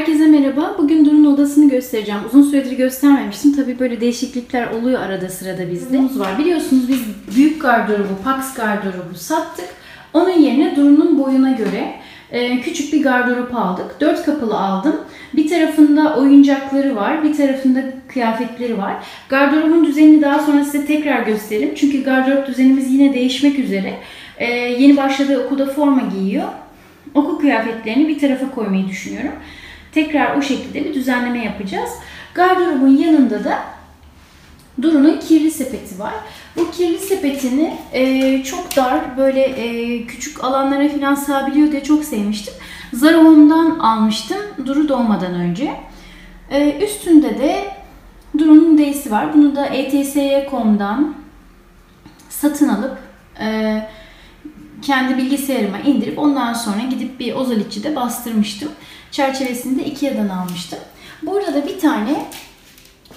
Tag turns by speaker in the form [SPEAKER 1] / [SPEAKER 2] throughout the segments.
[SPEAKER 1] Herkese merhaba. Bugün Duru'nun odasını göstereceğim. Uzun süredir göstermemiştim. Tabii böyle değişiklikler oluyor arada sırada bizde. Durumumuz var. Biliyorsunuz biz büyük gardırobu, Pax gardırobu sattık. Onun yerine Duru'nun boyuna göre e, küçük bir gardırop aldık. Dört kapılı aldım. Bir tarafında oyuncakları var, bir tarafında kıyafetleri var. Gardırobun düzenini daha sonra size tekrar gösteririm. Çünkü gardırop düzenimiz yine değişmek üzere. E, yeni başladığı okulda forma giyiyor. Okul kıyafetlerini bir tarafa koymayı düşünüyorum. Tekrar o şekilde bir düzenleme yapacağız. Gardırobun yanında da Duru'nun kirli sepeti var. Bu kirli sepetini e, çok dar, böyle e, küçük alanlara falan sığabiliyor diye çok sevmiştim. Zara Home'dan almıştım Duru doğmadan önce. E, üstünde de Duru'nun D'si var. Bunu da etsy.com'dan satın alıp e, kendi bilgisayarıma indirip ondan sonra gidip bir ozalitçide bastırmıştım. Çerçevesini de Ikea'dan almıştım. Burada da bir tane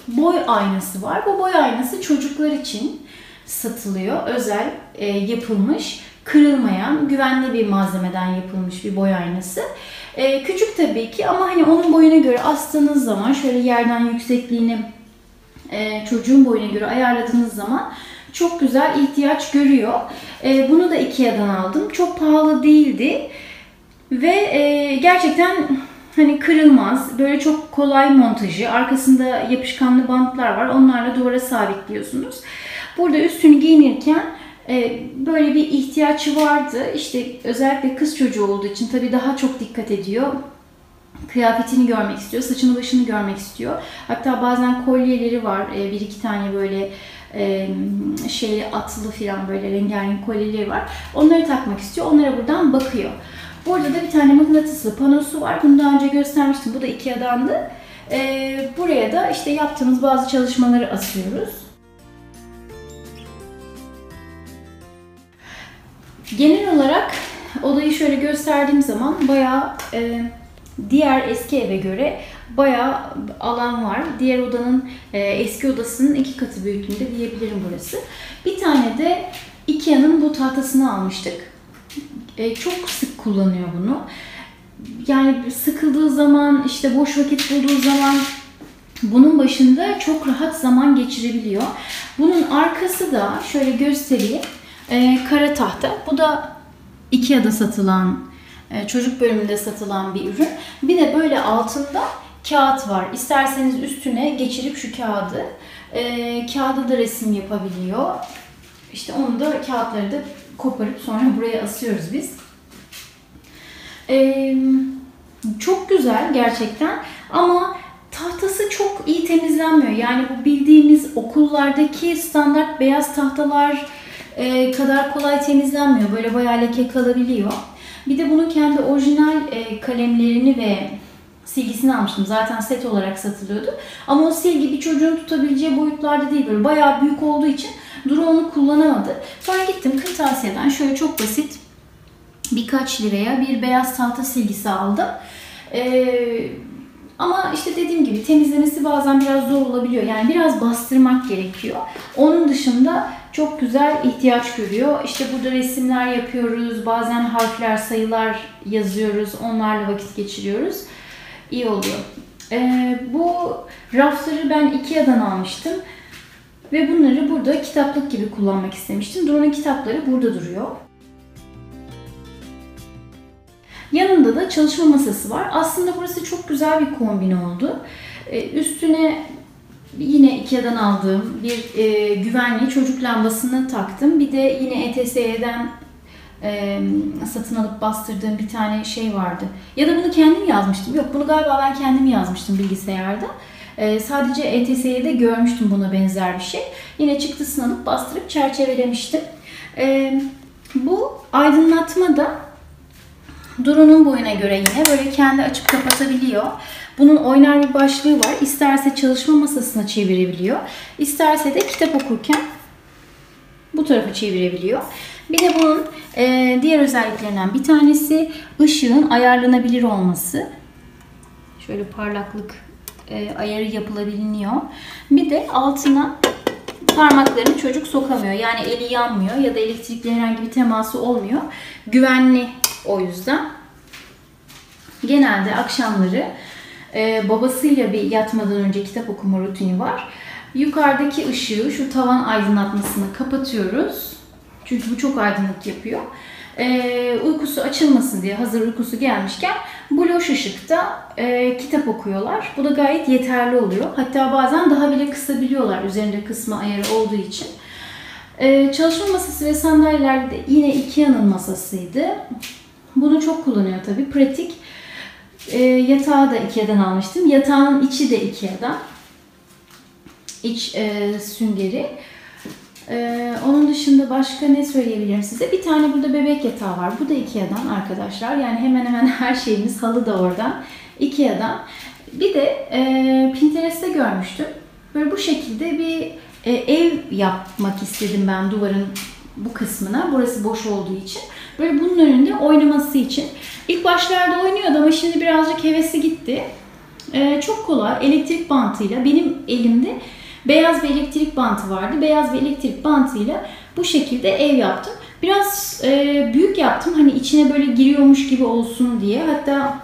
[SPEAKER 1] boy aynası var. Bu boy aynası çocuklar için satılıyor. Özel e, yapılmış, kırılmayan, güvenli bir malzemeden yapılmış bir boy aynası. E, küçük tabii ki ama hani onun boyuna göre astığınız zaman şöyle yerden yüksekliğini e, çocuğun boyuna göre ayarladığınız zaman çok güzel ihtiyaç görüyor. E, bunu da Ikea'dan aldım. Çok pahalı değildi. Ve e, gerçekten hani kırılmaz. Böyle çok kolay montajı. Arkasında yapışkanlı bantlar var. Onlarla duvara sabitliyorsunuz. Burada üstünü giyinirken e, böyle bir ihtiyacı vardı. İşte özellikle kız çocuğu olduğu için tabii daha çok dikkat ediyor. Kıyafetini görmek istiyor, saçını başını görmek istiyor. Hatta bazen kolyeleri var. Bir iki tane böyle e, şeyli atlı falan böyle rengarenk kolyeleri var. Onları takmak istiyor. Onlara buradan bakıyor. Burada da bir tane mıknatıslı panosu var. Bunu daha önce göstermiştim. Bu da Ikea'dandı. Ee, buraya da işte yaptığımız bazı çalışmaları asıyoruz. Genel olarak odayı şöyle gösterdiğim zaman bayağı e, diğer eski eve göre bayağı alan var. Diğer odanın e, eski odasının iki katı büyüklüğünde diyebilirim burası. Bir tane de Ikea'nın bu tahtasını almıştık. E, çok sık kullanıyor bunu. Yani sıkıldığı zaman, işte boş vakit bulduğu zaman bunun başında çok rahat zaman geçirebiliyor. Bunun arkası da şöyle göstereyim. E, kara tahta. Bu da Ikea'da satılan, çocuk bölümünde satılan bir ürün. Bir de böyle altında kağıt var. İsterseniz üstüne geçirip şu kağıdı, e, kağıda da resim yapabiliyor. İşte onu da kağıtları da koparıp sonra buraya asıyoruz biz. Ee, çok güzel gerçekten ama tahtası çok iyi temizlenmiyor. Yani bu bildiğimiz okullardaki standart beyaz tahtalar e, kadar kolay temizlenmiyor. Böyle bayağı leke kalabiliyor. Bir de bunun kendi orijinal e, kalemlerini ve silgisini almıştım. Zaten set olarak satılıyordu. Ama o silgi bir çocuğun tutabileceği boyutlarda değil. Böyle bayağı büyük olduğu için Duru onu kullanamadı. Sonra gittim kırtasiyeden şöyle çok basit birkaç liraya bir beyaz tahta silgisi aldım. Ee, ama işte dediğim gibi temizlemesi bazen biraz zor olabiliyor. Yani biraz bastırmak gerekiyor. Onun dışında çok güzel ihtiyaç görüyor. İşte burada resimler yapıyoruz. Bazen harfler, sayılar yazıyoruz. Onlarla vakit geçiriyoruz. İyi oluyor. Ee, bu rafları ben Ikea'dan almıştım. Ve bunları burada kitaplık gibi kullanmak istemiştim. Duru'nun kitapları burada duruyor. Yanında da çalışma masası var. Aslında burası çok güzel bir kombin oldu. Ee, üstüne yine Ikea'dan aldığım bir e, güvenli çocuk lambasını taktım. Bir de yine ETS'den e, satın alıp bastırdığım bir tane şey vardı. Ya da bunu kendim yazmıştım. Yok bunu galiba ben kendim yazmıştım bilgisayarda. E, sadece ETS'de görmüştüm buna benzer bir şey. Yine çıktısını alıp bastırıp çerçevelemiştim. E, bu aydınlatma da Duru'nun boyuna göre yine böyle kendi açıp kapatabiliyor. Bunun oynar bir başlığı var. İsterse çalışma masasına çevirebiliyor. İsterse de kitap okurken bu tarafa çevirebiliyor. Bir de bunun e, diğer özelliklerinden bir tanesi ışığın ayarlanabilir olması. Şöyle parlaklık e, ayarı yapılabiliyor. Bir de altına parmaklarını çocuk sokamıyor. Yani eli yanmıyor ya da elektrikle herhangi bir teması olmuyor. Güvenli o yüzden. Genelde akşamları e, babasıyla bir yatmadan önce kitap okuma rutini var. Yukarıdaki ışığı, şu tavan aydınlatmasını kapatıyoruz. Çünkü bu çok aydınlık yapıyor. E, uykusu açılmasın diye hazır uykusu gelmişken bu loş ışıkta e, kitap okuyorlar. Bu da gayet yeterli oluyor. Hatta bazen daha bile kısabiliyorlar üzerinde kısma ayarı olduğu için. E, çalışma masası ve sandalyeler de yine Ikea'nın masasıydı. Bunu çok kullanıyor tabii. Pratik. E, yatağı da Ikea'dan almıştım. Yatağın içi de Ikea'dan. İç e, süngeri. Ee, onun dışında başka ne söyleyebilirim size? Bir tane burada bebek yatağı var. Bu da Ikea'dan arkadaşlar. Yani hemen hemen her şeyimiz halı da oradan. Ikea'dan. Bir de e, Pinterest'te görmüştüm. Böyle bu şekilde bir e, ev yapmak istedim ben duvarın bu kısmına. Burası boş olduğu için. Böyle bunun önünde oynaması için. İlk başlarda oynuyordu ama şimdi birazcık hevesi gitti. E, çok kolay elektrik bantıyla benim elimde Beyaz bir elektrik bantı vardı. Beyaz bir elektrik bantıyla bu şekilde ev yaptım. Biraz e, büyük yaptım. Hani içine böyle giriyormuş gibi olsun diye. Hatta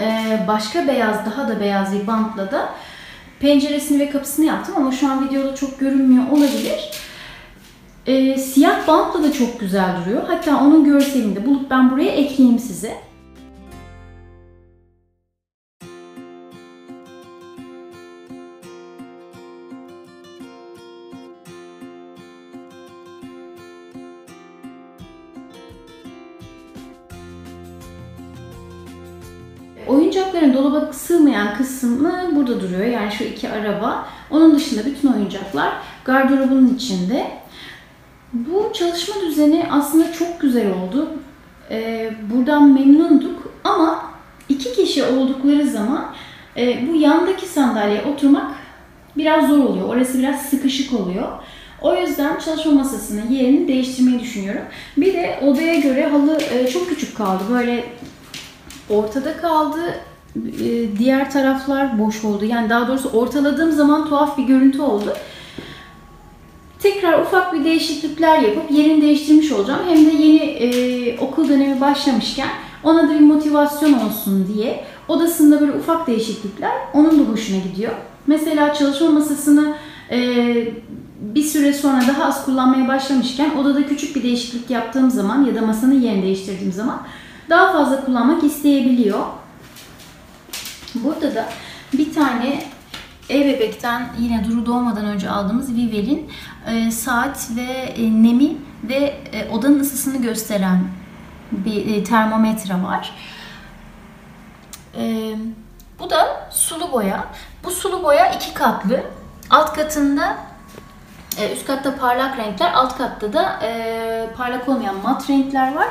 [SPEAKER 1] e, başka beyaz, daha da beyaz bir bantla da penceresini ve kapısını yaptım. Ama şu an videoda çok görünmüyor olabilir. E, siyah bantla da çok güzel duruyor. Hatta onun görselini de bulup ben buraya ekleyeyim size. Oyuncakların dolaba sığmayan kısmı burada duruyor. Yani şu iki araba. Onun dışında bütün oyuncaklar gardırobunun içinde. Bu çalışma düzeni aslında çok güzel oldu. Ee, buradan memnunduk ama iki kişi oldukları zaman e, bu yandaki sandalyeye oturmak biraz zor oluyor. Orası biraz sıkışık oluyor. O yüzden çalışma masasının yerini değiştirmeyi düşünüyorum. Bir de odaya göre halı e, çok küçük kaldı. Böyle ortada kaldı. E, diğer taraflar boş oldu. Yani daha doğrusu ortaladığım zaman tuhaf bir görüntü oldu. Tekrar ufak bir değişiklikler yapıp yerini değiştirmiş olacağım. Hem de yeni e, okul dönemi başlamışken ona da bir motivasyon olsun diye odasında böyle ufak değişiklikler onun da hoşuna gidiyor. Mesela çalışma masasını e, bir süre sonra daha az kullanmaya başlamışken odada küçük bir değişiklik yaptığım zaman ya da masanın yerini değiştirdiğim zaman daha fazla kullanmak isteyebiliyor. Burada da bir tane e-bebekten yine Duru doğmadan önce aldığımız Vivel'in e, saat ve e, nemi ve e, odanın ısısını gösteren bir e, termometre var. E, bu da sulu boya. Bu sulu boya iki katlı. Alt katında e, üst katta parlak renkler, alt katta da e, parlak olmayan mat renkler var.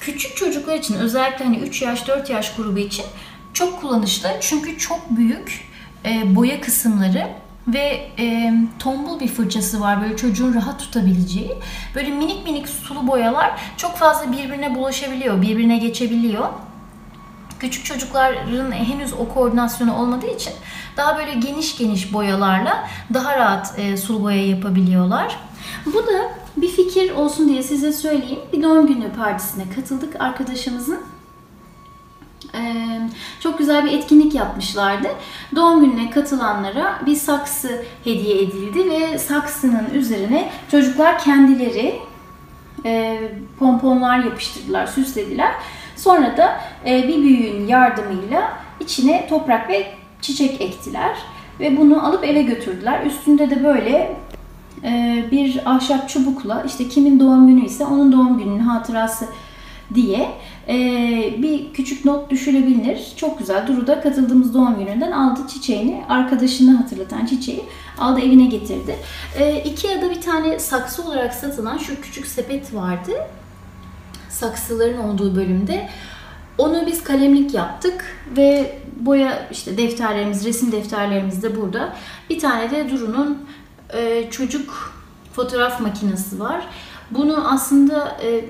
[SPEAKER 1] Küçük çocuklar için özellikle hani 3 yaş 4 yaş grubu için çok kullanışlı. Çünkü çok büyük e, boya kısımları ve e, tombul bir fırçası var böyle çocuğun rahat tutabileceği. Böyle minik minik sulu boyalar çok fazla birbirine bulaşabiliyor, birbirine geçebiliyor. Küçük çocukların henüz o koordinasyonu olmadığı için daha böyle geniş geniş boyalarla daha rahat e, sulu boya yapabiliyorlar. Bu da bir fikir olsun diye size söyleyeyim. Bir doğum günü partisine katıldık arkadaşımızın. Çok güzel bir etkinlik yapmışlardı. Doğum gününe katılanlara bir saksı hediye edildi ve saksının üzerine çocuklar kendileri pomponlar yapıştırdılar, süslediler. Sonra da bir büyüğün yardımıyla içine toprak ve çiçek ektiler ve bunu alıp eve götürdüler. Üstünde de böyle bir ahşap çubukla işte kimin doğum günü ise onun doğum gününün hatırası diye bir küçük not düşülebilir. Çok güzel. Duru da katıldığımız doğum gününden aldı çiçeğini, arkadaşını hatırlatan çiçeği aldı evine getirdi. E, Ikea'da bir tane saksı olarak satılan şu küçük sepet vardı. Saksıların olduğu bölümde. Onu biz kalemlik yaptık ve boya işte defterlerimiz, resim defterlerimiz de burada. Bir tane de Duru'nun e, çocuk fotoğraf makinesi var. Bunu aslında e,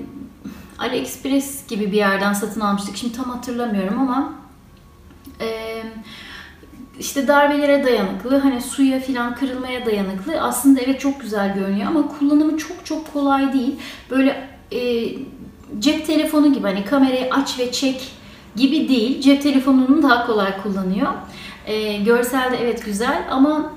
[SPEAKER 1] AliExpress gibi bir yerden satın almıştık. Şimdi tam hatırlamıyorum ama e, işte darbelere dayanıklı, hani suya filan kırılmaya dayanıklı. Aslında evet çok güzel görünüyor ama kullanımı çok çok kolay değil. Böyle e, cep telefonu gibi hani kamerayı aç ve çek gibi değil. Cep telefonunu daha kolay kullanıyor. E, görselde evet güzel ama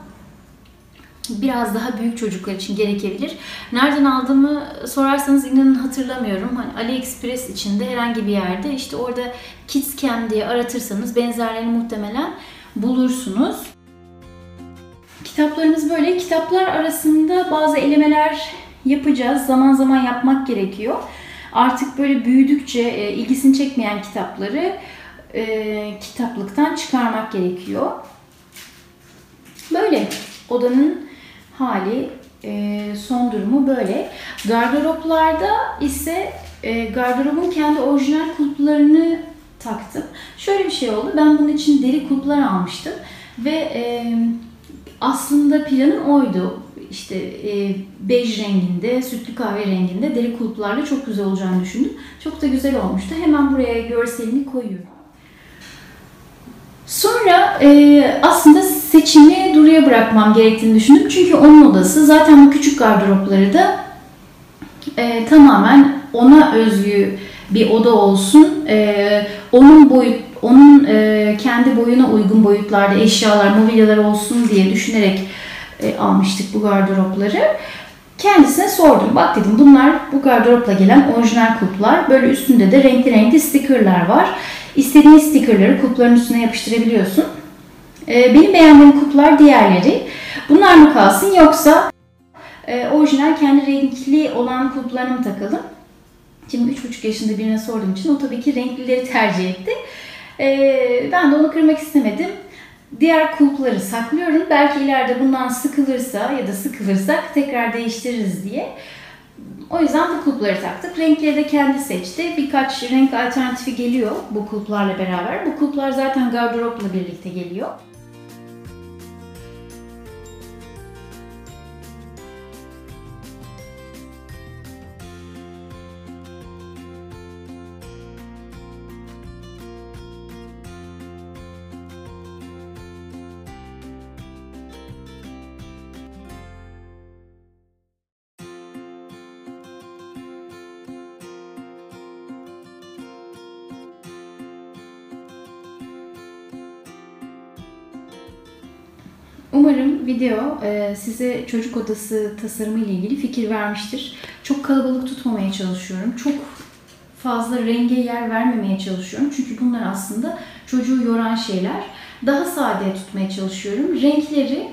[SPEAKER 1] biraz daha büyük çocuklar için gerekebilir. Nereden aldığımı sorarsanız inanın hatırlamıyorum. Hani AliExpress içinde herhangi bir yerde işte orada Kids Cam diye aratırsanız benzerlerini muhtemelen bulursunuz. Kitaplarımız böyle. Kitaplar arasında bazı elemeler yapacağız. Zaman zaman yapmak gerekiyor. Artık böyle büyüdükçe e, ilgisini çekmeyen kitapları e, kitaplıktan çıkarmak gerekiyor. Böyle odanın hali e, son durumu böyle. Gardıroplarda ise e, gardırobun kendi orijinal kulplarını taktım. Şöyle bir şey oldu. Ben bunun için deri kulplar almıştım ve e, aslında planım oydu. İşte e, bej renginde, sütlü kahve renginde deri kulplarla çok güzel olacağını düşündüm. Çok da güzel olmuştu. Hemen buraya görselini koyuyorum. Sonra e, aslında seçimi Duru'ya bırakmam gerektiğini düşündüm. Çünkü onun odası zaten bu küçük gardıropları da e, tamamen ona özgü bir oda olsun. E, onun boyut, onun e, kendi boyuna uygun boyutlarda eşyalar, mobilyalar olsun diye düşünerek e, almıştık bu gardıropları. Kendisine sordum. Bak dedim bunlar bu gardıropla gelen orijinal kuplar. Böyle üstünde de renkli renkli stickerlar var. İstediğin stickerları kupların üstüne yapıştırabiliyorsun. Ee, benim beğendiğim kuplar diğerleri. Bunlar mı kalsın yoksa e, orijinal kendi renkli olan kuplarını mı takalım? Şimdi 3,5 yaşında birine sorduğum için o tabii ki renklileri tercih etti. Ee, ben de onu kırmak istemedim. Diğer kulpları saklıyorum. Belki ileride bundan sıkılırsa ya da sıkılırsak tekrar değiştiririz diye. O yüzden bu kulpları taktık. Renkleri de kendi seçti. Birkaç renk alternatifi geliyor bu kulplarla beraber. Bu kulplar zaten gardıropla birlikte geliyor. Umarım video e, size çocuk odası tasarımı ile ilgili fikir vermiştir. Çok kalabalık tutmamaya çalışıyorum. Çok fazla renge yer vermemeye çalışıyorum. Çünkü bunlar aslında çocuğu yoran şeyler. Daha sade tutmaya çalışıyorum. Renkleri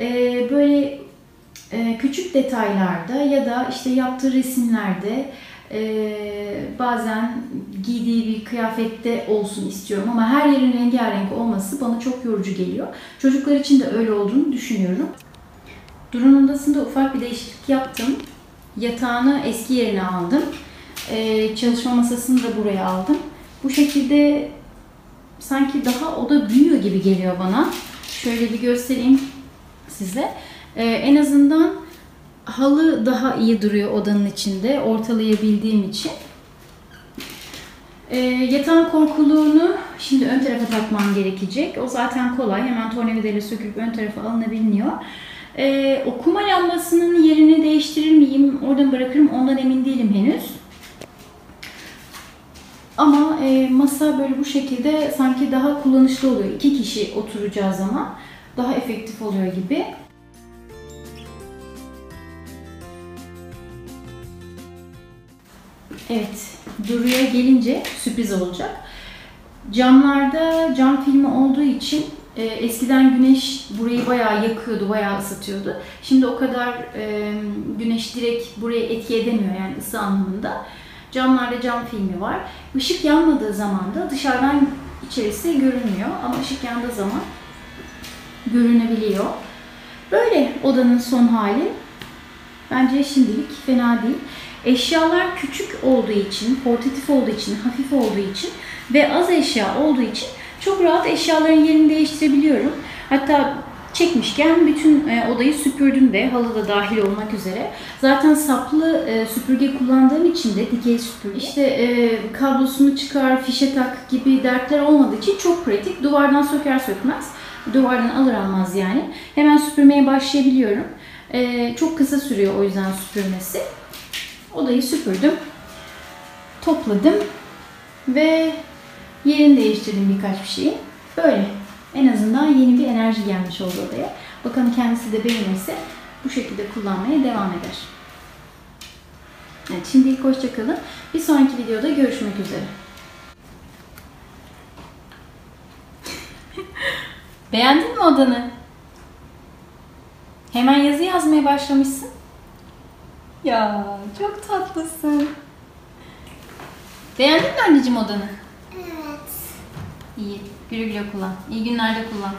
[SPEAKER 1] e, böyle küçük detaylarda ya da işte yaptığı resimlerde ee, bazen giydiği bir kıyafette olsun istiyorum ama her yerin rengarenk olması bana çok yorucu geliyor. Çocuklar için de öyle olduğunu düşünüyorum. Duru'nun odasında ufak bir değişiklik yaptım. Yatağını eski yerine aldım. Ee, çalışma masasını da buraya aldım. Bu şekilde sanki daha oda büyüyor gibi geliyor bana. Şöyle bir göstereyim size. Ee, en azından halı daha iyi duruyor odanın içinde ortalayabildiğim için. E, yatağın korkuluğunu şimdi ön tarafa takmam gerekecek. O zaten kolay. Hemen tornavidayla sökülüp ön tarafa alınabiliyor. E, okuma lambasının yerini değiştirir miyim? Oradan bırakırım. Ondan emin değilim henüz. Ama e, masa böyle bu şekilde sanki daha kullanışlı oluyor. İki kişi oturacağı zaman daha efektif oluyor gibi. Evet, Duru'ya gelince sürpriz olacak. Camlarda cam filmi olduğu için e, eskiden güneş burayı bayağı yakıyordu, bayağı ısıtıyordu. Şimdi o kadar e, güneş direkt buraya etki edemiyor yani ısı anlamında. Camlarda cam filmi var. Işık yanmadığı zaman da dışarıdan içerisi görünmüyor ama ışık yandığı zaman görünebiliyor. Böyle odanın son hali. Bence şimdilik fena değil. Eşyalar küçük olduğu için, portatif olduğu için, hafif olduğu için ve az eşya olduğu için çok rahat eşyaların yerini değiştirebiliyorum. Hatta çekmişken bütün e, odayı süpürdüm de halı da dahil olmak üzere. Zaten saplı e, süpürge kullandığım için de dikey süpürge. İşte e, kablosunu çıkar, fişe tak gibi dertler olmadığı için çok pratik. Duvardan söker sökmez. Duvardan alır almaz yani. Hemen süpürmeye başlayabiliyorum. Çok kısa sürüyor o yüzden süpürmesi. Odayı süpürdüm. Topladım ve Yerini değiştirdim birkaç bir şeyi. Böyle. En azından yeni bir enerji gelmiş oldu odaya. Bakalım kendisi de beğenirse bu şekilde kullanmaya devam eder. Evet, şimdilik hoşçakalın. Bir sonraki videoda görüşmek üzere. Beğendin mi odanı? Hemen yazı yazmaya başlamışsın. Ya çok tatlısın. Beğendin mi anneciğim odanı?
[SPEAKER 2] Evet.
[SPEAKER 1] İyi. Güle güle kullan. İyi günlerde kullan.